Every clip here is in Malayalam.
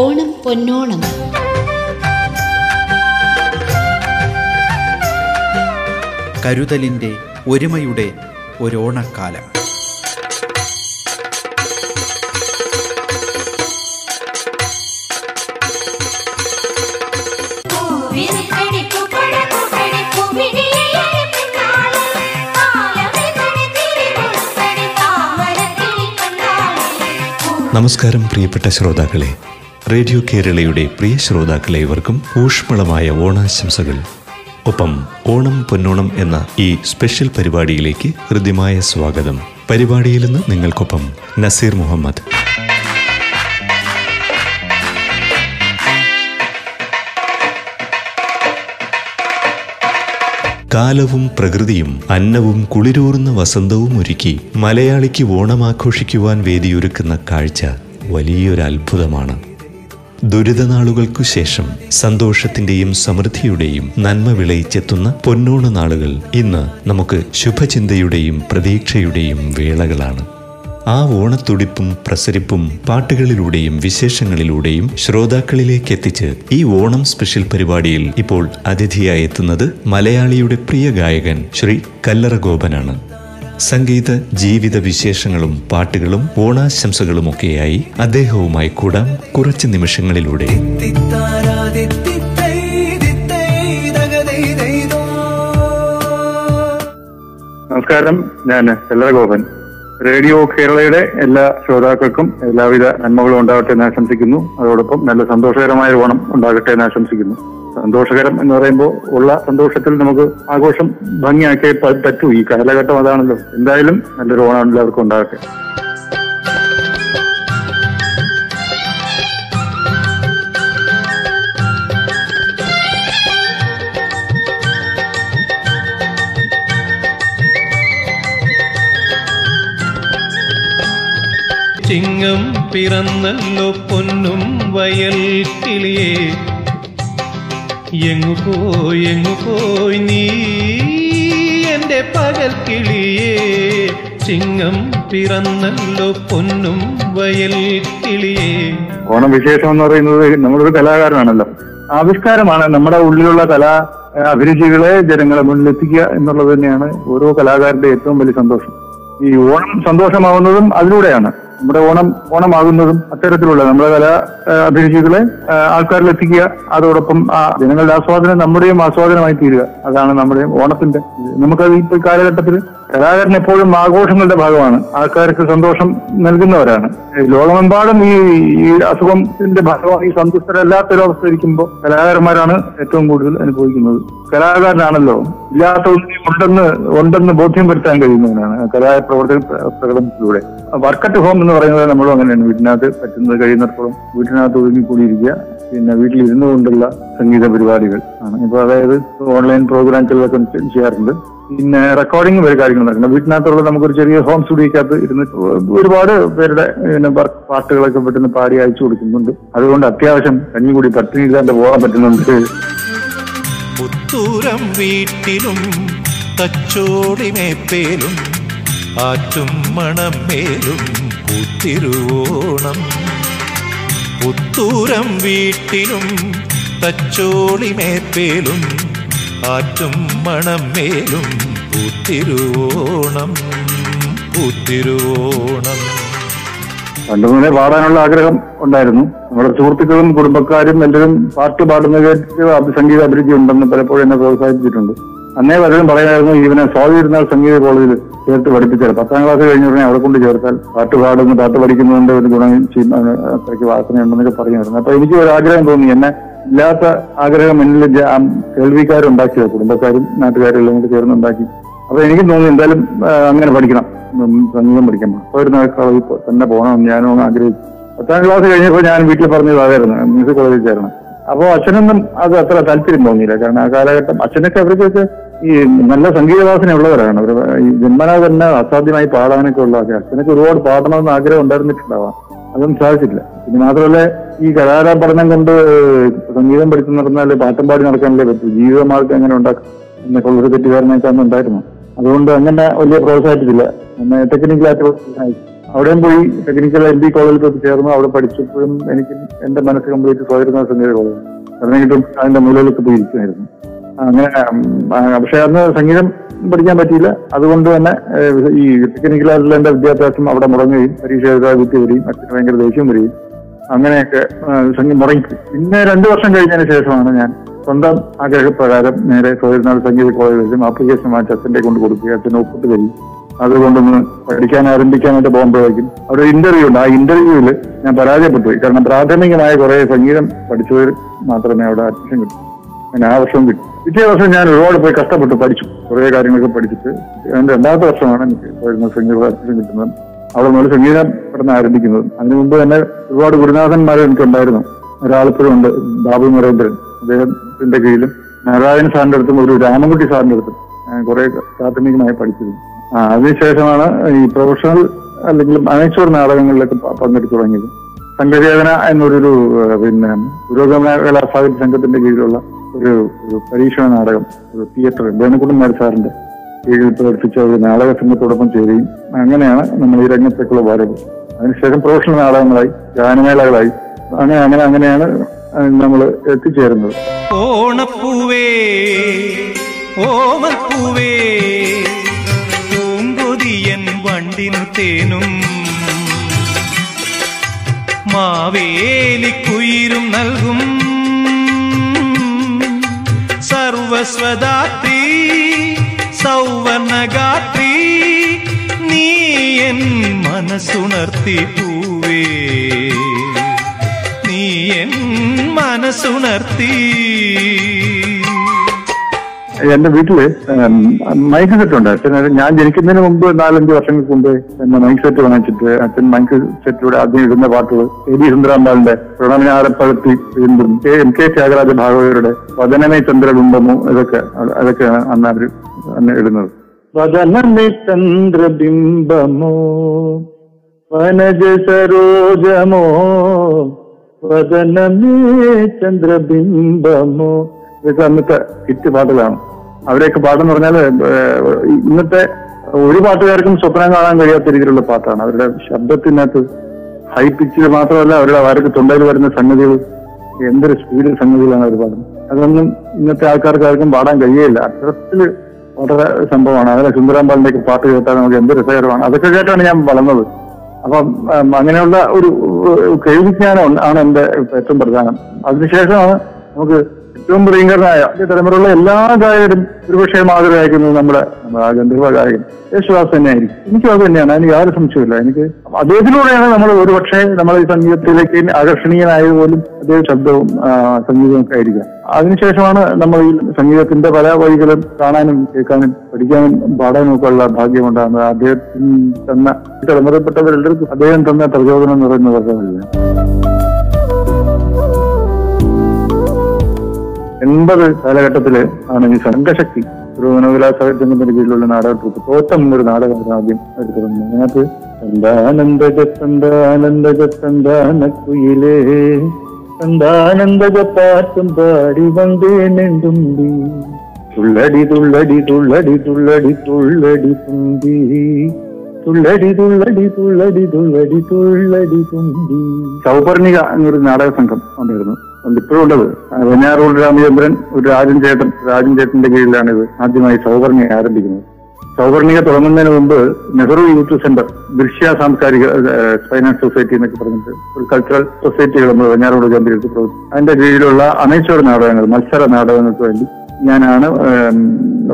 ഓണം പൊന്നോണം. കരുതലിന്റെ ഒരുമയുടെ ഒരോണക്കാലം. നമസ്കാരം പ്രിയപ്പെട്ട ശ്രോതാക്കളെ. റേഡിയോ കേരളയുടെ പ്രിയ ശ്രോതാക്കളെ ഇവർക്കും ഊഷ്മളമായ ഓണാശംസകൾ. ഒപ്പം ഓണം പൊന്നോണം എന്ന ഈ സ്പെഷ്യൽ പരിപാടിയിലേക്ക് ഹൃദ്യമായ സ്വാഗതം. പരിപാടിയിൽ നിന്ന് നിങ്ങൾക്കൊപ്പം നസീർ മുഹമ്മദ്. കാലവും പ്രകൃതിയും അന്നവും കുളിരൂറുന്ന വസന്തവും ഒരുക്കി മലയാളിക്ക് ഓണമാഘോഷിക്കുവാൻ വേദിയൊരുക്കുന്ന കാഴ്ച വലിയൊരു അത്ഭുതമാണ് ദുരിതനാളുകൾക്കു ശേഷം സന്തോഷത്തിന്റെയും സമൃദ്ധിയുടെയും നന്മ വിളയിച്ചെത്തുന്ന പൊന്നോണ നാളുകൾ ഇന്ന് നമുക്ക് ശുഭചിന്തയുടെയും പ്രതീക്ഷയുടെയും വേളകളാണ്. ആ ഓണത്തുടിപ്പും പ്രസരിപ്പും പാട്ടുകളിലൂടെയും വിശേഷങ്ങളിലൂടെയും ശ്രോതാക്കളിലേക്ക് എത്തിച്ച് ഈ ഓണം സ്പെഷ്യൽ പരിപാടിയിൽ ഇപ്പോൾ അതിഥിയായി എത്തുന്നത് മലയാളിയുടെ പ്രിയ ഗായകൻ ശ്രീ കല്ലറ ഗോപനാണ് സംഗീത ജീവിത വിശേഷങ്ങളും പാട്ടുകളും ഓണാശംസകളുമൊക്കെയായി അദ്ദേഹവുമായി കൂടാം കുറച്ച് നിമിഷങ്ങളിലൂടെ. നമസ്കാരം. ഞാൻ കല്ലറ ഗോപൻ റേഡിയോ കേരളയുടെ എല്ലാ ശ്രോതാക്കൾക്കും എല്ലാവിധ നന്മകളും ഉണ്ടാകട്ടെ എന്ന് ആശംസിക്കുന്നു. അതോടൊപ്പം നല്ല സന്തോഷകരമായ ഓണം ഉണ്ടാകട്ടെ എന്ന് ആശംസിക്കുന്നു. സന്തോഷകരം എന്ന് പറയുമ്പോൾ ഉള്ള സന്തോഷത്തിൽ നമുക്ക് ആഘോഷം ഭംഗിയാക്കിയേ പ- പറ്റൂ. ഈ കാലഘട്ടം അതാണല്ലോ. എന്തായാലും നല്ലൊരു ഓണം എല്ലാവർക്കും ഉണ്ടാകട്ടെ. ചിങ്ങം പിറന്നല്ലോ പൊന്നും വയൽ കിളിയേ. എങ്ങു പോയി എങ്ങു പോയി നീ എന്റെ പകൽ കിളിയേ. ചിങ്ങം പിറന്നല്ലോ പൊന്നും വയൽ കിളിയേ. ഓണം വിശേഷം എന്ന് പറയുന്നത് നമ്മളൊരു കലാകാരനാണല്ലോ. ആവിഷ്കാരമാണ് നമ്മുടെ ഉള്ളിലുള്ള കലാ അഭിരുചികളെ ജനങ്ങളെ മുന്നിലെത്തിക്കുക എന്നുള്ളത് തന്നെയാണ് ഓരോ കലാകാരന്റെ ഏറ്റവും വലിയ സന്തോഷം. ഈ ഓണം സന്തോഷമാവുന്നതും അതിലൂടെയാണ്. നമ്മുടെ ഓണം ഓണമാകുന്നതും അത്തരത്തിലുള്ള നമ്മുടെ കല അഭിരുചികളെ ആൾക്കാരിൽ എത്തിക്കുക അതോടൊപ്പം ആ ജനങ്ങളുടെ ആസ്വാദനം നമ്മുടെയും ആസ്വാദനമായി തീരുക അതാണ് നമ്മുടെ ഓണത്തിന്റെ. നമുക്കത് ഈ കാലഘട്ടത്തിൽ കലാകാരൻ എപ്പോഴും ആഘോഷങ്ങളുടെ ഭാഗമാണ്. ആൾക്കാർക്ക് സന്തോഷം നൽകുന്നവരാണ്. ലോകമെമ്പാടും ഈ ഈ അസുഖത്തിന്റെ ഭാഗമായി സന്തുഷ്ടരല്ലാത്തൊരവസ്ഥ ഇരിക്കുമ്പോൾ കലാകാരന്മാരാണ് ഏറ്റവും കൂടുതൽ അനുഭവിക്കുന്നത്. കലാകാരനാണല്ലോ. ഇല്ലാത്ത ഉണ്ടെന്ന് ഉണ്ടെന്ന് ബോധ്യം വരുത്താൻ കഴിയുന്നവനാണ് കലാപ്രവർത്തന പ്രകടനത്തിലൂടെ. വർക്ക് ഹോം എന്ന് പറയുന്നത് നമ്മളും അങ്ങനെയാണ്. വീട്ടിനകത്ത് പറ്റുന്നത് കഴിയുന്നിടത്തോളം വീട്ടിനകത്ത് ഒതുങ്ങിക്കൂടിയിരിക്കുക. പിന്നെ വീട്ടിലിരുന്നു കൊണ്ടുള്ള സംഗീത പരിപാടികൾ ആണ്. ഇപ്പൊ അതായത് ഓൺലൈൻ പ്രോഗ്രാമുകളിലൊക്കെ ചെയ്യാറുണ്ട്. പിന്നെ റെക്കോർഡിംഗ് വരെ കാര്യങ്ങൾ നടക്കുന്നത് വീട്ടിനകത്തുള്ള നമുക്കൊരു ചെറിയ ഹോം സ്റ്റുഡിയോക്കകത്ത് ഇരുന്ന് ഒരുപാട് പേരുടെ പിന്നെ പാട്ടുകളൊക്കെ പെട്ടെന്ന് പാടി അയച്ചു കൊടുക്കുന്നുണ്ട്. അതുകൊണ്ട് അത്യാവശ്യം കഞ്ഞി കൂടി പട്ടിണി ഇല്ലാണ്ട് പോകാൻ പറ്റുന്നുണ്ട്. പുത്തൂരം വീട്ടിലും തച്ചോടിമേപ്പേലും ആറ്റും മണമേലും പൂത്തിരുവോണം. പുത്തൂരം വീട്ടിലും തച്ചോളിമേപ്പേലും ആറ്റും മണമേലും പുത്തിരുവോണം പുത്തിരുവോണം. പണ്ട് മുതലേ പാടാനുള്ള ആഗ്രഹം ഉണ്ടായിരുന്നു. നമ്മുടെ സുഹൃത്തുക്കളും കുടുംബക്കാരും എല്ലാവരും പാട്ട് പാടുന്ന കേട്ട് അഭിസംഗീത അഭിരുചി ഉണ്ടെന്ന് പലപ്പോഴും എന്നെ പ്രോത്സാഹിപ്പിച്ചിട്ടുണ്ട്. അന്നേ പലരും പറയായിരുന്നു ഇവനെ സ്വാതിരുന്നാൽ സംഗീത കോളേജിൽ ചേർത്ത് പഠിപ്പിച്ചാൽ പത്താം ക്ലാസ് കഴിഞ്ഞ ഉടനെ അവിടെ കൊണ്ട് ചേർത്താൽ പാട്ട് പാടുന്നു പാട്ട് പഠിക്കുന്നതിന്റെ ഒരു ഗുണം അത്രയ്ക്ക് വാസനയുണ്ടെന്നൊക്കെ പറഞ്ഞിരുന്നു. അപ്പൊ എനിക്ക് ഒരു ആഗ്രഹം തോന്നി എന്നെ ഇല്ലാത്ത ആഗ്രഹം എന്നിൽ കേൾവിക്കാരുണ്ടാക്കിയത് കുടുംബക്കാരും നാട്ടുകാരും എല്ലാം കൂടി ചേർന്നുണ്ടാക്കി അപ്പൊ എനിക്ക് തോന്നി എന്തായാലും അങ്ങനെ പഠിക്കണം. സംഗീതം പഠിക്കണം അപ്പൊ ഒരു കളവിൽ തന്നെ പോകണം ഞാനും ആഗ്രഹിച്ചു. പത്താം ക്ലാസ് കഴിഞ്ഞപ്പോൾ ഞാൻ വീട്ടിൽ പറഞ്ഞതായിരുന്നു മ്യൂസിക് കോളേജിൽ ചേരണം. അപ്പോൾ അച്ഛനൊന്നും അത് അത്ര താല്പര്യം തോന്നിയില്ല. കാരണം ആ കാലഘട്ടം അച്ഛനൊക്കെ അവർക്കൊക്കെ ഈ നല്ല സംഗീതവാസന ഉള്ളവരാണ്. അവർ ജന്മനാ തന്നെ അസാധ്യമായി പാടാനൊക്കെ ഉള്ള അച്ഛനൊക്കെ ഒരുപാട് പാടണമെന്ന് ആഗ്രഹം ഉണ്ടായിരുന്നിട്ടുണ്ടാവാം. അതൊന്നും സാധിച്ചില്ല. പിന്നെ മാത്രമല്ല ഈ കലാകാര പഠനം കൊണ്ട് സംഗീതം പഠിച്ചു നടന്നാൽ പാട്ടും പാടി നടക്കാനല്ലേ പറ്റൂ. ജീവിതമാർക്ക് എങ്ങനെ ഉണ്ടാക്കും എന്നൊക്കെ ഉള്ളൊരു തെറ്റിദ്ധാരണയൊക്കെ അന്ന് ഉണ്ടായിരുന്നു. അതുകൊണ്ട് അങ്ങനെ വലിയ പ്രോത്സാഹിപ്പിച്ചില്ല. ടെക്നിക്കലായിട്ട് അവിടെയും പോയി ടെക്നിക്കൽ എൽ ബി കോളേജിൽ പോയി ചേർന്നു അവിടെ പഠിച്ചപ്പോഴും എനിക്ക് എന്റെ മനസ്സ് കംപ്ലീറ്റ് സ്വയരുന്ന സംഗീത കോളേജ് അതിനെങ്കിലും അതിന്റെ മൂലയിലേക്ക് പോയി ഇരിക്കുമായിരുന്നു അങ്ങനെ പക്ഷെ അന്ന് സംഗീതം പഠിക്കാൻ പറ്റിയില്ല. അതുകൊണ്ട് തന്നെ ഈ ടെക്നിക്കൽ ടെക്നിക്കലായിട്ടുള്ള എന്റെ വിദ്യാഭ്യാസം അവിടെ മുടങ്ങുകയും പരീക്ഷ എഴുതാ കുത്തി വരികയും അച്ഛന് ഭയങ്കര ദേഷ്യം വരികയും അങ്ങനെയൊക്കെ സംഗീതം മുടങ്ങി പിന്നെ രണ്ടു വർഷം കഴിഞ്ഞതിന് ശേഷമാണ് ഞാൻ സ്വന്തം ആഗ്രഹപ്രകാരം നേരെ സ്വയനാട് സംഗീത കോളേജിലും ആപ്ലിക്കേഷൻ വാങ്ങിച്ച് അച്ഛന്റെ കൊണ്ട് കൊടുക്കുക അച്ഛൻ ഒപ്പിട്ട് തരും അതുകൊണ്ടൊന്ന് പഠിക്കാൻ ആരംഭിക്കാനായിട്ട് പോകുമ്പോഴേക്കും അവിടെ ഒരു ഇന്റർവ്യൂ ഉണ്ട്. ആ ഇന്റർവ്യൂവിൽ ഞാൻ പരാജയപ്പെട്ടു. കാരണം പ്രാഥമികമായ കുറെ സംഗീതം പഠിച്ചവർ മാത്രമേ അവിടെ അഡ്മിഷൻ കിട്ടൂ. അങ്ങനെ ആ വർഷം കിട്ടി. പിറ്റേ വർഷം ഞാൻ ഒരുപാട് പോയി കഷ്ടപ്പെട്ടു. പഠിച്ചു. കുറെ കാര്യങ്ങളൊക്കെ പഠിച്ചിട്ട് അതിന്റെ രണ്ടാമത്തെ വർഷമാണ് എനിക്ക് വരുന്ന സംഗീത അഡ്മിഷൻ കിട്ടുന്നത്. അവിടെ നമ്മൾ സംഗീതം പഠനം ആരംഭിക്കുന്നത്. അതിനു മുമ്പ് തന്നെ ഒരുപാട് ഗുരുനാഥന്മാർ എനിക്കുണ്ടായിരുന്നു. ഒരാളിപ്പോഴും ഉണ്ട് ബാബു നരേന്ദ്രൻ അദ്ദേഹത്തിന്റെ കീഴിലും നാരായൺ സാറിന്റെ അടുത്തും ഒരു രാമൻകുട്ടി സാറിന്റെ അടുത്തും കുറെ പ്രാഥമികമായി പഠിച്ചത് അതിനുശേഷമാണ് ഈ പ്രൊഫഷണൽ അല്ലെങ്കിൽ അനേശ്വർ നാടകങ്ങളിലൊക്കെ പങ്കെടുത്തു തുടങ്ങിയത്. സംഘചേതന എന്നൊരു പിന്നെ പുരോഗമന കലാ സാഹിത്യ സംഘത്തിന്റെ കീഴിലുള്ള ഒരു ഒരു പരീക്ഷണ നാടകം ഒരു തിയേറ്റർ വേണുകുട്ടൻ സാറിന്റെ കീഴിൽ പ്രവർത്തിച്ച ഒരു നാടക സംഘത്തോടൊപ്പം ചേരുകയും അങ്ങനെയാണ് നമ്മൾ ഈ രംഗത്തേക്കുള്ള വരവ്. അതിനുശേഷം പ്രൊഫഷണൽ നാടകങ്ങളായി ഗാനമേളകളായി അങ്ങനെ അങ്ങനെ അങ്ങനെയാണ് നമ്മൾ എത്തിച്ചേരുന്നത്. ഓണപ്പൂവേ ഓമപ്പൂവേ പൂങ്കൊതിയൻ വണ്ടിനു തേനും മാവേലിക്കുയിരും നൽകും. സർവസ്വദാത്രി സൗവർണഗാത്രി നീ എൻ മനസ്സുണർത്തി പൂവേ. നീ എൻ മനസ്സുണർത്തി. എന്റെ വീട്ടിൽ മൈക്ക് സെറ്റ് ഉണ്ട്. അച്ഛൻ ഞാൻ ജനിക്കുന്നതിന് മുമ്പ് നാലഞ്ച് വർഷങ്ങൾക്ക് മുമ്പ് എന്നെ മൈക്ക് സെറ്റ് വാങ്ങിച്ചിട്ട് അച്ഛൻ മൈക്ക് സെറ്റിലൂടെ ആദ്യം ഇടുന്ന പാട്ടുകൾ എ ബി സുന്ദരാമ്പാളിന്റെ പ്രണമനാരപ്പഴത്തി വീണ്ടും കെ എം കെ ത്യാഗരാജ ഭാഗവതരുടെ വദനമേ ചന്ദ്രബിംബമോ ഇതൊക്കെ അത് അതൊക്കെയാണ് അന്ന് അവർ അന്ന് ഇടുന്നത്. വദനമേ ചന്ദ്രബിംബമോ വനജ സരോജമോ വദനമേ ചന്ദ്രബിംബമോ? ഇതൊക്കെ അന്നത്തെ ഹിറ്റ് പാട്ടുകളാണ്. അവരെയൊക്കെ പാട്ടെന്ന് പറഞ്ഞാൽ ഏഹ്, ഇന്നത്തെ ഒരു പാട്ടുകാർക്കും സ്വപ്നം കാണാൻ കഴിയാത്ത രീതിയിലുള്ള പാട്ടാണ്. അവരുടെ ശബ്ദത്തിനകത്ത് ഹൈ പിച്ചിൽ മാത്രമല്ല അവരുടെ അവർക്ക് തൊണ്ടയിൽ വരുന്ന സംഗതികൾ എന്തൊരു സ്പീഡിൽ സംഗതികളാണ് അവർ പാടുന്നത്. അതൊന്നും ഇന്നത്തെ ആൾക്കാർക്ക് ആർക്കും പാടാൻ കഴിയില്ല അത്തരത്തിൽ വളരെ സംഭവമാണ്. സുന്ദരാമ്പാളിന്റെ ഒക്കെ പാട്ട് കേട്ടാൽ നമുക്ക് എന്ത് രസകരമാണ്. അതൊക്കെ കേട്ടാണ് ഞാൻ വളർന്നത്. അപ്പം അങ്ങനെയുള്ള ഒരു കേൾവിജ്ഞാനം ആണ് എന്റെ ഏറ്റവും പ്രധാനം. അതിനുശേഷമാണ് നമുക്ക് ഏറ്റവും പ്രിയങ്കരനായ തലമുറയുള്ള എല്ലാ ഗായകരും ഒരുപക്ഷെ മാതൃകയാക്കുന്നത് നമ്മുടെ നമ്മുടെ ഗന്ധർവ ഗായകൻ. യേശുദാസ് തന്നെയായിരിക്കും. എനിക്കും അത് തന്നെയാണ്. അതിന് യാതൊരു സംശയമില്ല എനിക്ക് അദ്ദേഹത്തിലൂടെയാണ് നമ്മൾ ഒരുപക്ഷെ നമ്മൾ ഈ സംഗീതത്തിലേക്ക് ആകർഷണീയനായത് പോലും അദ്ദേഹം ശബ്ദവും സംഗീതവും ഒക്കെ ആയിരിക്കാം. അതിനുശേഷമാണ് നമ്മൾ ഈ സംഗീതത്തിന്റെ പല വഴികളും കാണാനും കേൾക്കാനും പഠിക്കാനും പാടാനും ഒക്കെ ഉള്ള ഭാഗ്യം ഉണ്ടാകുന്നത്. അദ്ദേഹത്തിന് തന്ന തലമുറപ്പെട്ടവരെല്ലാവർക്കും അദ്ദേഹം തന്ന പ്രചോദനം പറയുന്നത് എൺപത് കാലഘട്ടത്തിൽ ആണ് ഈ സംഘശക്തി ഒരു മനോവിലാസത്തിന്റെ കീഴിലുള്ള നാടക ട്രൂപ്പ് തോറ്റം ഒരു നാടകം ആദ്യം എടുത്തിരുന്നു തുടങ്ങുന്നത്. അതിനകത്ത് ചന്ദാനന്ദജ ചന്ദാനന്ദജ ചന്ദാനക്കുയിലേ ചന്ദാനന്ദജ പാട്ടും പാടി വந்தே നെണ്ടുമ്പി തുള്ളടി തുള്ളടി തുള്ളടി തുള്ളടി തുള്ളടി തുമ്പി തുള്ളടി തുള്ളടി തുള്ളടി തുള്ളടി തുള്ളടി തുമ്പി. സൗപർണിക എന്നൊരു നാടക സംഘം ഉണ്ടായിരുന്നു. ഇപ്പോഴും ഉള്ളത്. വെഞ്ഞാറൂർ രാമചന്ദ്രൻ ഒരു രാജൻ ചേട്ടൻ രാജൻ ചേട്ടന്റെ കീഴിലാണ് ഇത് ആദ്യമായി സൗവർണിക ആരംഭിക്കുന്നത്. സൗവർണിക തുടങ്ങുന്നതിന് മുമ്പ് നെഹ്റു യൂത്ത് സെന്റർ ദൃശ്യ സാംസ്കാരിക ഫൈനാൻസ് സൊസൈറ്റി എന്നൊക്കെ പറഞ്ഞിട്ട് ഒരു കൾച്ചറൽ സൊസൈറ്റികൾ നമ്മൾ വെഞ്ഞാറോട് കേന്ദ്രീകരിച്ച് പ്രവർത്തിച്ചു അതിന്റെ കീഴിലുള്ള അനേശ്വര നാടകങ്ങൾ മത്സര നാടകങ്ങൾക്ക് വേണ്ടി ഞാനാണ്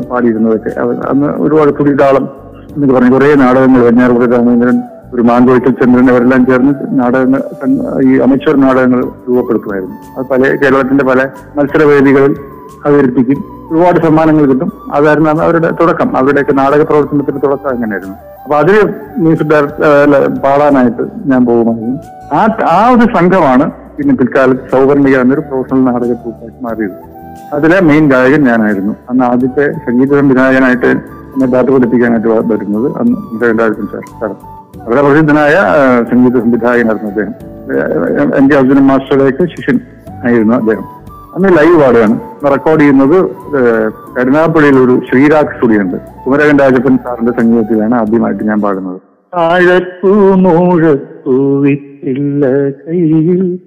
പാടിയിരുന്നതൊക്കെ. അന്ന് ഒരുപാട് തുടിതാളം എന്നൊക്കെ പറഞ്ഞു കുറെ നാടകങ്ങൾ വെഞ്ഞാറൂർ രാമചന്ദ്രൻ ഒരു മാങ്കോയ്ക്കൽ ചന്ദ്രൻ അവരെല്ലാം ചേർന്ന് നാടകങ്ങൾ ഈ അമച്വർ നാടകങ്ങൾ രൂപപ്പെടുത്തുമായിരുന്നു. അത് പല കേരളത്തിന്റെ പല മത്സരവേദികളിൽ അവതരിപ്പിക്കും. ഒരുപാട് സമ്മാനങ്ങൾ കിട്ടും. അതായിരുന്നു അവരുടെ തുടക്കം. അവരുടെയൊക്കെ നാടക പ്രവർത്തനത്തിന്റെ തുടക്കം അങ്ങനെയായിരുന്നു. അപ്പൊ അതിൽ മ്യൂസിക് ഡയറക്ടർ പാടാനായിട്ട് ഞാൻ പോകുമായിരുന്നു. ആ ആ ഒരു സംഘമാണ് പിന്നെ പിൽക്കാലത്ത് സൗവർണിക എന്നൊരു പ്രൊഫഷണൽ നാടക ട്രൂപ്പായിട്ട് മാറിയത്. അതിലെ മെയിൻ ഗായകൻ ഞാനായിരുന്നു. അന്ന് ആദ്യത്തെ സംഗീത സംവിധായകനായിട്ട് എന്നെ പാട്ട് പഠിപ്പിക്കാനായിട്ട് വരുന്നത് അന്ന് രണ്ടായിരത്തി സാർ സാർ വളരെ പ്രസിദ്ധനായ സംഗീത സംവിധായകനായിരുന്നു അദ്ദേഹം. എൻ കെ അർജുനൻ മാസ്റ്ററുടെയൊക്കെ ശിഷ്യൻ ആയിരുന്നു അദ്ദേഹം. അന്ന് ലൈവ് പാടുകയാണ്. റെക്കോർഡ് ചെയ്യുന്നത് കരുനാപ്പള്ളിയിൽ ഒരു ശ്രീരാഗ് സ്റ്റുഡിയോ ഉണ്ട്. കുമരകൻ രാജപ്പൻ സാറിന്റെ സംഗീതത്തിലാണ് ആദ്യമായിട്ട് ഞാൻ പാടുന്നത്. ആഴപ്പൂമൂഴപ്പൂവിത്തില്ല കയ്യിൽ.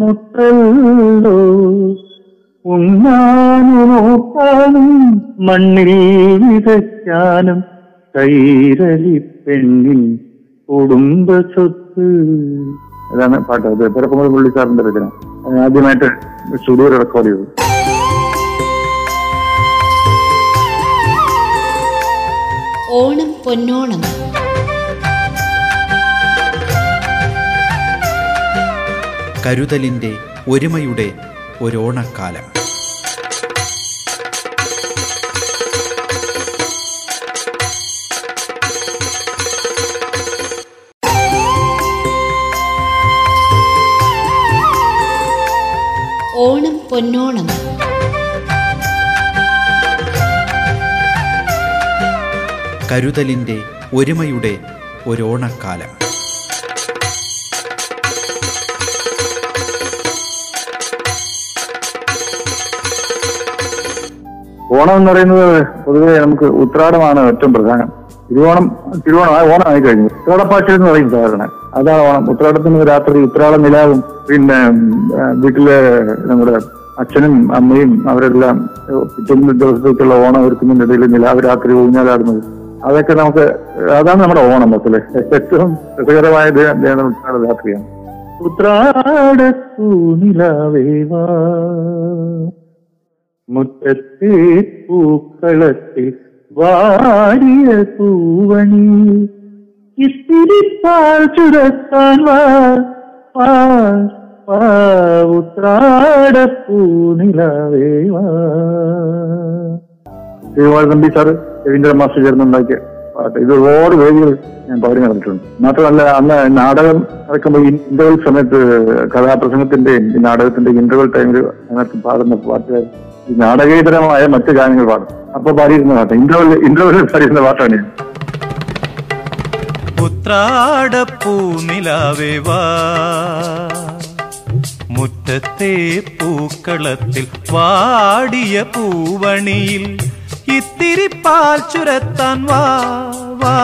മുത്തല്ലോ മണ്ണിൽ വിതയ്ക്കാനും കൈരളി പെണ്ണിൻ കുടുംബ സ്വത്ത് അതാണ് പാട്ട്. അത് പിറക്കുമ്പോൾ പുള്ളി സാറിന്റെ രചന ആദ്യമായിട്ട് സ്റ്റുഡിയോ റെക്കോർഡ് ചെയ്തു ഓണം പൊന്നോണം. കരുതലിന്റെ ഒരുമയുടെ ഒരോണക്കാലം പൊന്നോണം. കരുതലിന്റെ ഒരുമയുടെ ഒരോണക്കാലം. ഓണം എന്ന് പറയുന്നത് പൊതുവെ നമുക്ക് ഉത്രാടമാണ് ഏറ്റവും പ്രധാനം. തിരുവോണം തിരുവോണം ആ ഓണം ആയി കഴിഞ്ഞു ഉത്രാടപ്പാച്ചിൽ എന്ന് പറയും സാധാരണ. അതാണ് ഓണം. ഉത്രാടത്തിന് രാത്രി ഉത്രാട നിലാവും പിന്നെ വീട്ടിലെ നമ്മുടെ അച്ഛനും അമ്മയും അവരെല്ലാം പിറ്റേന്ന് ദിവസത്തേക്കുള്ള ഓണം ഒരുക്കുന്നതിനിടയിൽ നിലാവ് രാത്രി ഊഞ്ഞാലാടുന്നത്. അതൊക്കെ നമുക്ക് അതാണ് നമ്മുടെ ഓണം മൊത്തത്തിൽ. ഏറ്റവും രസകരമായ രാത്രിയാണ്. ഉത്രാടത്തു നിലാവേ വാ. മുറ്റത്തെ പൂക്കളത്തിൽ വാടിയ പൂവണി. ഇത്തിരി പാൽ ചുരത്താൻ വാ. വാ, വാ ഉത്രാട പൂനിലാവേ വാ ശ്രീകുമാർ തമ്പി സാറ് രവീന്ദ്ര മാസ്റ്റർ ചേർന്നുണ്ടാക്കിയ പാട്ട്. ഇത് ഒരുപാട് വേദികൾ ഞാൻ പകരം നടന്നിട്ടുണ്ട് മാത്രമല്ല അന്ന് നാടകം നടക്കുമ്പോൾ ഇന്റർവൽ സമയത്ത് കഥാപ്രസംഗത്തിന്റെയും ഈ നാടകത്തിന്റെ ഇന്റർവൽ ടൈമിൽ അതിനകത്ത് പാടുന്ന പാട്ട് ഈ നാടകേതരമായ മറ്റു ഗാനങ്ങൾ പാടും. അപ്പൊ പാടിയിരുന്ന പാട്ട്. ഇന്റർവൽ ഇന്റർവൽ പാടിയിരുന്ന പാട്ടാണ് ഞാൻ. ഉത്രാടപ്പൂ നിലാവേ വാ മുറ്റത്തെ പൂക്കളത്തിൽ വാടിയ പൂവണിയിൽ ഇത്തിരി പാൽ ചുരത്താൻ വാ വാ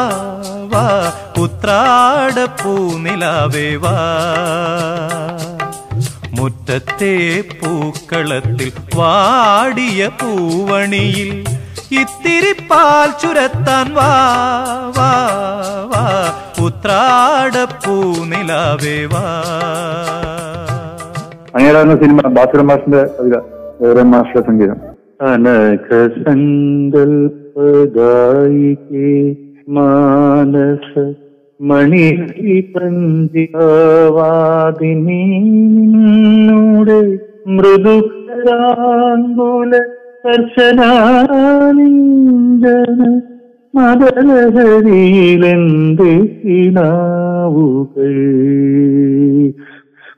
വാ ഉത്രാടപ്പൂ നിലാവേ വാ മുറ്റത്തെ പൂക്കളത്തിൽ വാടിയ പൂവണിയിൽ ഇത്തിരി പാൽ ചുരത്താൻ വാ വാ വാ ഉത്രാടപ്പൂ നിലാവേ വാ അങ്ങനെ സിനിമ ബാസുര മാഷിന്റെ ഗൗരവൻ മാഷിന്റെ സംഗീതം. അനഘസങ്കൽപദായികേ മാനസ മണി പഞ്ചികാവാദിനീടെ മൃദുകരാങ്കുല ദർശനാലിംഗന മദലഹരിയിലെന്ത് കിനാവുകൾ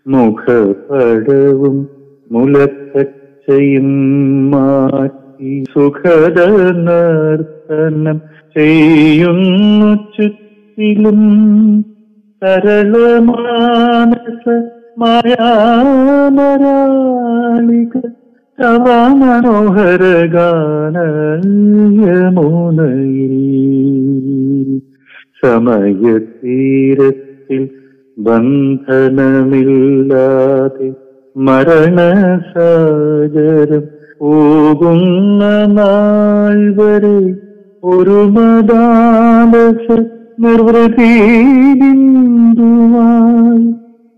മുഖപടവും മുലക്കച്ചയും മാറ്റി സുഖദ നർത്തനം ചെയ്യുന്നു ചുറ്റിലും സരളമാനസ മായാമരാളിക തവ മനോഹര ഗാനയമുനയിൽ സമയതീരത്തിൽ ബന്ധനമില്ലാതെ മരണസാഗരം പോകുന്ന നാൾ വരെ ഒരു മദാലസ നിർവൃതി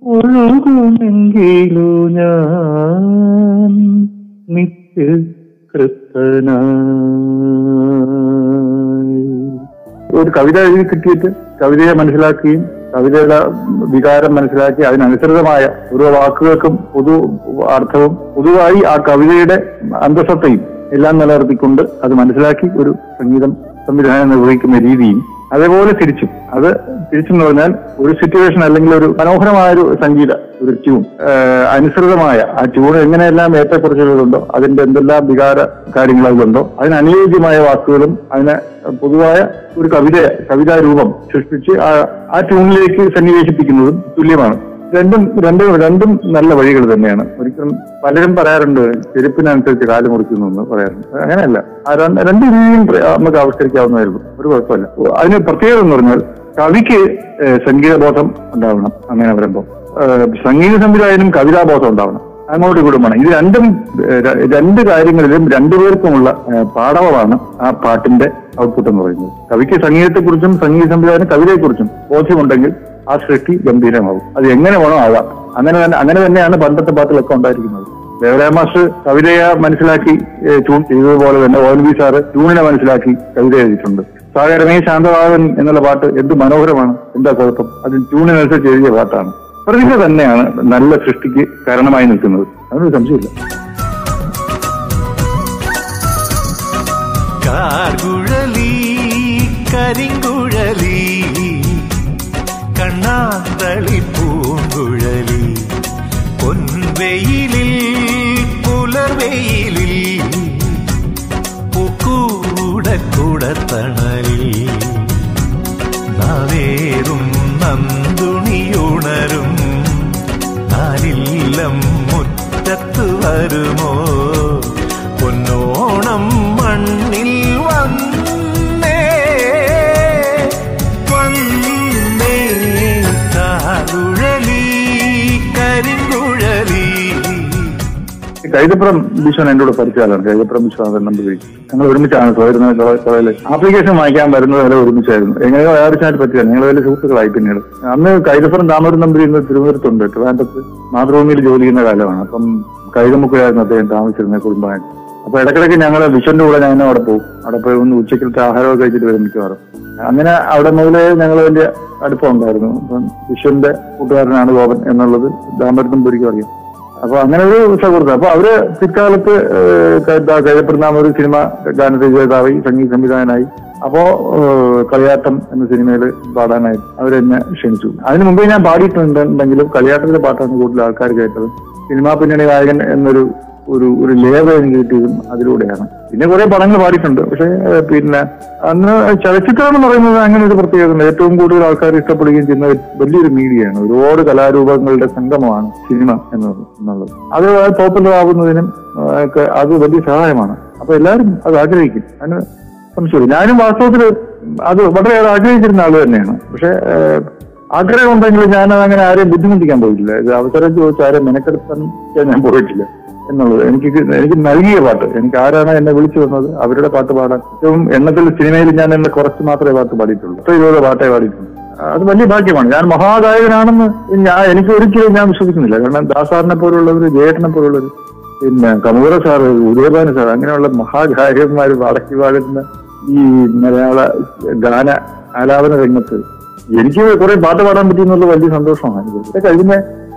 ഒഴുകുമെങ്കിലോ ഞാൻ നിത്യ കൃത്തനായി ഒരു കവിത എഴുതി കിട്ടിയിട്ട് കവിതയെ മനസ്സിലാക്കുകയും കവിതയുടെ വികാരം മനസ്സിലാക്കി അതിനനുസൃതമായ ഓരോ വാക്കുകൾക്കും പൊതു അർത്ഥവും പൊതുവായി ആ കവിതയുടെ അന്തസത്തയും എല്ലാം നിലനിർത്തിക്കൊണ്ട് അത് മനസ്സിലാക്കി ഒരു സംഗീതം സംവിധാനം നിർവഹിക്കുന്ന രീതിയും അതേപോലെ തിരിച്ചും. അത് തിരിച്ചെന്ന് പറഞ്ഞാൽ ഒരു സിറ്റുവേഷൻ അല്ലെങ്കിൽ ഒരു മനോഹരമായ ഒരു സംഗീത ഒരു ട്യൂൺ അനുസൃതമായ ആ ട്യൂൺ എങ്ങനെയെല്ലാം ഏറ്റക്കുറച്ചിലുകളുണ്ടോ അതിന്റെ എന്തെല്ലാം വികാര കാര്യങ്ങൾ അതിലുണ്ടോ അതിനനുയോജ്യമായ വാക്കുകളും അതിന് പൊതുവായ ഒരു കവിത കവിതാ രൂപം സൃഷ്ടിച്ച് ആ ട്യൂണിലേക്ക് സന്നിവേശിപ്പിക്കുന്നതും തുല്യമാണ്. രണ്ടും രണ്ടും രണ്ടും നല്ല വഴികൾ തന്നെയാണ്. ഒരിക്കലും പലരും പറയാറുണ്ട് ചെരുപ്പിനനുസരിച്ച് കാൽ മുറിക്കുന്നു എന്ന് പറയാറുണ്ട്. അങ്ങനെയല്ല. ആ രണ്ട് രീതിയും നമുക്ക് ആവിഷ്കരിക്കാവുന്നതായിരുന്നു. ഒരു കുഴപ്പമില്ല. അതിന് പ്രത്യേകത എന്ന് പറഞ്ഞാൽ കവിക്ക് സംഗീതബോധം ഉണ്ടാവണം. അങ്ങനെ വരുമ്പോൾ സംഗീത സംവിധായകനും കവിതാബോധം ഉണ്ടാവണം. അങ്ങോട്ട് കുടുംബമാണ് ഇത് രണ്ടും രണ്ട് കാര്യങ്ങളിലും രണ്ടുപേർക്കുമുള്ള പാഠവമാണ് ആ പാട്ടിന്റെ ഔട്ട്പുട്ട് എന്ന് പറയുന്നത്. കവിക്ക് സംഗീതത്തെക്കുറിച്ചും സംഗീത സംവിധാനം കവിതയെക്കുറിച്ചും ബോധ്യമുണ്ടെങ്കിൽ ആ സൃഷ്ടി ഗംഭീരമാവും. അത് എങ്ങനെ വേണോ ആകാം. അങ്ങനെ തന്നെ അങ്ങനെ തന്നെയാണ് പണ്ടത്തെ പാട്ടിലൊക്കെ ഉണ്ടായിരിക്കുന്നത്. ദേവരായ മാസ്റ്റർ കവിതയെ മനസ്സിലാക്കി ട്യൂൺ ചെയ്തതുപോലെ തന്നെ എൻ വി സാറ് ട്യൂണിനെ മനസ്സിലാക്കി കവിത എഴുതിയിട്ടുണ്ട്. സാഗരമേ ശാന്തഭാവൻ എന്നുള്ള പാട്ട് എന്ത് മനോഹരമാണ് എന്താ കുഴപ്പം? അത് ട്യൂണിനനുസരിച്ച് എഴുതിയ പാട്ടാണ്. പ്രതിഭ തന്നെയാണ് നല്ല സൃഷ്ടിക്ക് കാരണമായി നിൽക്കുന്നത്. അതിനൊരു സംശയമില്ല. കാർകുഴലി കരിങ്കുഴലി കണ്ണാന്തളി വരുമോ? പൊന്നോണം മണ്ണിൽ കൈതപ്പുറം വിശ്വൻ എന്റെ കൂടെ പരിചയമാണ് കൈതപ്പുറം വിശ്വനാഥൻ നമ്പർ ഞങ്ങൾ ഒരുമിച്ചാണ് ആപ്ലിക്കേഷൻ വാങ്ങിക്കാൻ വരുന്നത് വരെ ഒരുമിച്ചായിരുന്നു. എങ്ങനെയോ ആവശ്യമായിട്ട് പറ്റില്ല. ഞങ്ങൾ വലിയ സുഹൃത്തുക്കളായി പിന്നീട്. അന്ന് കൈതപ്പുറം താമരം നമ്പൂരി ഇന്ന് തിരുവനന്തപുരത്തുണ്ട്. ട്രിവാൻഡ്രത്ത് മാതൃഭൂമിയിൽ ജോലി ചെയ്യുന്ന കാലമാണ്. അപ്പം കൈതമുക്കിലായിരുന്നു അദ്ദേഹം താമസിച്ചിരുന്ന കുടുംബമായിട്ട് അപ്പൊ ഇടയ്ക്കിടയ്ക്ക് ഞങ്ങൾ വിഷന്റെ കൂടെ ഞാൻ അവിടെ പോകും. അവിടെ പോയി ഒന്ന് ഉച്ചക്കിലത്തെ ആഹാരമൊക്കെ കഴിച്ചിട്ട് വരും മിക്കവാറും. അങ്ങനെ അവിടെ മുതലേ ഞങ്ങൾ വലിയ അടുപ്പം ഉണ്ടായിരുന്നു അപ്പം വിശ്വന്റെ കൂട്ടുകാരനാണ് ഗോപൻ എന്നുള്ളത് ദാമ്പരത്തും പുരിക്കും അറിയാം. അപ്പൊ അങ്ങനെ ഒരു സൗഹൃദം. അപ്പൊ അവർ പിൽക്കാലത്ത് കഴിയപ്പെടുന്ന ഒരു സിനിമ ഗാനരചയിതാവായി സംഗീത സംവിധായകനായി. അപ്പോ കളിയാട്ടം എന്ന സിനിമയിൽ പാടാനായി അവരെന്നെ ക്ഷണിച്ചു. അതിനു മുമ്പേ ഞാൻ പാടിയിട്ടുണ്ടെങ്കിലും കളിയാട്ടത്തിലെ പാട്ടാണ് കൂടുതൽ ആൾക്കാർ കേട്ടത്. സിനിമാ പിന്നണി ഗായകൻ എന്നൊരു ഒരു ഒരു ലേബൽ എനിക്ക് കിട്ടിയതും അതിലൂടെയാണ്. പിന്നെ കുറെ പടങ്ങൾ പാടിയിട്ടുണ്ട്. പക്ഷെ പിന്നെ അന്ന് ചലച്ചിത്രം എന്ന് പറയുന്നത് അങ്ങനെ ഒരു പ്രത്യേകത ഏറ്റവും കൂടുതൽ ആൾക്കാർ ഇഷ്ടപ്പെടുകയും ചെയ്യുന്ന വലിയൊരു മീഡിയയാണ്. ഒരുപാട് കലാരൂപങ്ങളുടെ സംഗമമാണ് സിനിമ എന്നുള്ളത്. അത് പോപ്പുലർ ആവുന്നതിനും അത് വലിയ സഹായമാണ്. അപ്പൊ എല്ലാവരും അത് ആഗ്രഹിക്കും. അതിന് സംശയമില്ല. ഞാനും വാസ്തവത്തിൽ അത് വളരെയേറെ ആഗ്രഹിച്ചിരുന്ന ആൾ തന്നെയാണ്. പക്ഷെ ആഗ്രഹം ഉണ്ടെങ്കിൽ ഞാൻ അങ്ങനെ ആരെയും ബുദ്ധിമുട്ടിക്കാൻ പോയിട്ടില്ല. ഇത് അവസരം ചോദിച്ചാൽ ആരെയും മെനക്കെടുത്താൻ ഞാൻ പോയിട്ടില്ല എന്നുള്ളത് എനിക്ക് എനിക്ക് നൽകിയ പാട്ട്. എനിക്ക് ആരാണ് എന്നെ വിളിച്ചു വന്നത് അവരുടെ പാട്ട് പാടാൻ. ഏറ്റവും എണ്ണത്തിൽ സിനിമയിൽ ഞാൻ എന്നെ കുറച്ച് മാത്രമേ പാട്ട് പാടിയിട്ടുള്ളൂ. അത്ര ഇരുപത് പാട്ടേ പാടിയിട്ടുള്ളൂ. അത് വലിയ ഭാഗ്യമാണ്. ഞാൻ മഹാഗായകനാണെന്ന് ഞാൻ എനിക്ക് ഒരിക്കലും ഞാൻ വിശ്വസിക്കുന്നില്ല. കാരണം ദാസാറിനെ പോലുള്ളവർ ജയേട്ടനെ പോലുള്ളവർ പിന്നെ കമൂറ സാറ് ഉദയഭാനു സാർ അങ്ങനെയുള്ള മഹാഗായകന്മാർ വടക്കി പാടുന്ന ഈ മലയാള ഗാന ആലാപന രംഗത്ത് എനിക്ക് കുറെ പാട്ട് പാടാൻ പറ്റിയെന്നുള്ള വലിയ സന്തോഷമാണ്. എനിക്ക് കഴിഞ്ഞ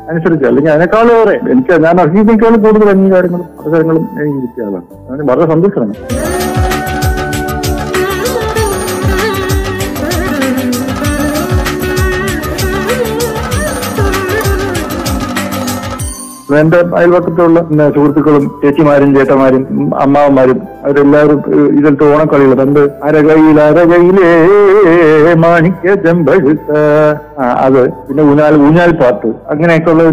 അനുസരിച്ച് അല്ലെങ്കിൽ അതിനേക്കാളും ഏറെ എനിക്ക് ഞാൻ അർഹിക്കുന്നേക്കാളും കൂടുതൽ അംഗീകാരങ്ങളും അവസരങ്ങളും എനിക്ക് കിട്ടിയ ആളാണ്. വളരെ സന്തോഷമാണ്. എന്റെ അയൽവക്കത്തുള്ള സുഹൃത്തുക്കളും ചേച്ചിമാരും ചേട്ടന്മാരും അമ്മാവന്മാരും അവരെല്ലാവരും ഇതിലത്തെ ഓണക്കളികൾ പണ്ട് അരകയിൽ അരകയിലേ മാണിക്യ ചെമ്പഴുത്ത അത് പിന്നെ ഊഞ്ഞാൽ ഊഞ്ഞാൽ പാട്ട് അങ്ങനെയൊക്കെ ഉള്ള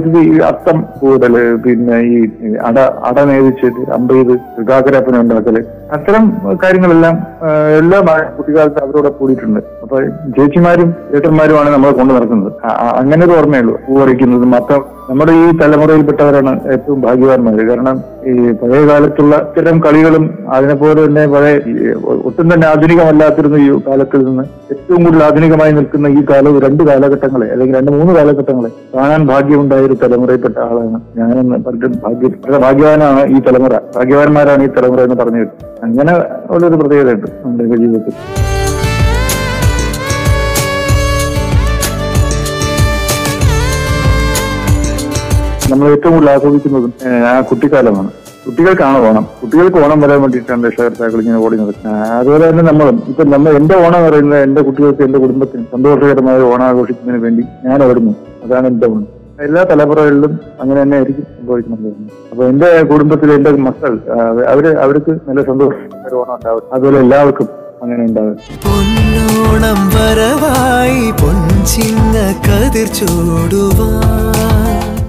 അർത്ഥം കൂടൽ പിന്നെ ഈ അട അട നേതിച്ചിട്ട് അമ്പെയ്ത് ഉണ്ടാക്കൽ. അത്തരം കാര്യങ്ങളെല്ലാം എല്ലാ കുട്ടിക്കാലത്ത് അവരോട് കൂടിയിട്ടുണ്ട്. അപ്പൊ ചേച്ചിമാരും ചേട്ടന്മാരുമാണ് നമ്മളെ കൊണ്ടു നടക്കുന്നത്. അങ്ങനെ ഒരു ഓർമ്മയുള്ളൂ. പൂവറിക്കുന്നത് മാത്രം. നമ്മുടെ ഈ തലമുറയിൽപ്പെട്ടവരാണ് ഏറ്റവും ഭാഗ്യവാന്മാർ കാരണം ഈ പഴയ കാലത്തുള്ള ഇത്തരം കളികളും അതിനെപ്പോലെ തന്നെ പഴയ ഒട്ടും തന്നെ ആധുനികമല്ലാത്തിരുന്ന ഈ കാലത്തിൽ നിന്ന് ഏറ്റവും കൂടുതൽ ആധുനികമായി നിൽക്കുന്ന ഈ കാലം രണ്ട് കാലഘട്ടങ്ങളെ അല്ലെങ്കിൽ രണ്ട് മൂന്ന് കാലഘട്ടങ്ങളെ കാണാൻ ഭാഗ്യമുണ്ടായ ഒരു തലമുറയിൽപ്പെട്ട ആളാണ് ഞാനെന്ന് പറഞ്ഞിട്ട് ഭാഗ്യ ഭാഗ്യവാനാണ് ഈ തലമുറ. ഭാഗ്യവാന്മാരാണ് ഈ തലമുറ എന്ന് പറഞ്ഞു അങ്ങനെ ഉള്ളൊരു പ്രത്യേകത ഉണ്ട് നമ്മുടെ ജീവിതത്തിൽ. നമ്മൾ ഏറ്റവും കൂടുതൽ ആസ്വദിക്കുന്നതും ആ കുട്ടിക്കാലമാണ്. കുട്ടികൾക്കാണ് ഓണം. കുട്ടികൾക്ക് ഓണം വരാൻ വേണ്ടിയിട്ടാണ് രക്ഷകർത്താക്കൾ ഇങ്ങനെ ഓടി നടക്കുന്നത്. അതുപോലെ തന്നെ നമ്മളും. ഇപ്പൊ നമ്മൾ എന്റെ ഓണം പറയുന്നത് എന്റെ കുട്ടികൾക്ക് എന്റെ കുടുംബത്തിന് സന്തോഷകരമായ ഓണം ആഘോഷിക്കുന്നതിന് വേണ്ടി ഞാൻ ഓടുന്നു. അതാണ് എന്റെ ഓണം. എല്ലാ തലമുറകളിലും അങ്ങനെ തന്നെ ആയിരിക്കും സംഭവിക്കുന്നത്. അപ്പൊ എന്റെ കുടുംബത്തിലെ എന്റെ മക്കൾ അവർ അവർക്ക് നല്ല സന്തോഷം ഓണം ഉണ്ടാവും. അതുപോലെ എല്ലാവർക്കും അങ്ങനെ ഉണ്ടാവും. പൊന്നോണം വരവായി കതിർ ചൂടുവാൻ.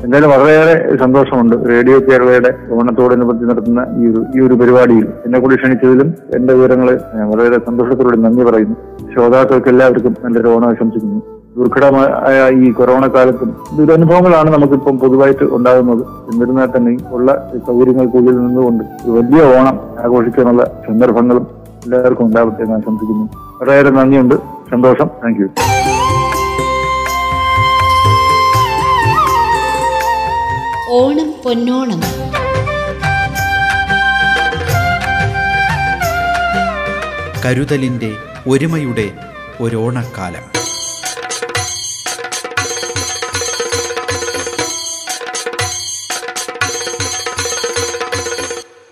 എന്തായാലും വളരെയേറെ സന്തോഷമുണ്ട്. റേഡിയോ കേരളയുടെ ഓണത്തോടനുബന്ധിച്ച് നടത്തുന്ന ഈ ഒരു ഈ ഒരു പരിപാടിയിൽ. എന്നെ കൂടി ക്ഷണിച്ചതിലും എന്റെ വിവരങ്ങൾ ഞാൻ വളരെ സന്തോഷത്തോടെ നന്ദി പറയുന്നു. ശ്രോതാക്കൾക്ക് എല്ലാവർക്കും നല്ലൊരു ഓണം ആശംസിക്കുന്നു. ദുർഘടമായ ഈ കൊറോണ കാലത്തും ദുരനുഭവങ്ങളാണ് നമുക്കിപ്പം പൊതുവായിട്ട് ഉണ്ടാകുന്നത്. എന്നിരുന്നാൽ തന്നെ ഉള്ള സൗകര്യങ്ങൾക്കുള്ളിൽ നിന്നുകൊണ്ട് ഒരു വലിയ ഓണം ആഘോഷിക്കാനുള്ള സന്ദർഭങ്ങളും എല്ലാവർക്കും ഉണ്ടാവട്ടെ എന്ന് ആശംസിക്കുന്നു. വളരെയേറെ നന്ദിയുണ്ട്. സന്തോഷം. Thank you Onam Ponnonam. കരുതലിന്റെ ഒരുമയുടെ ഒരോണക്കാലം.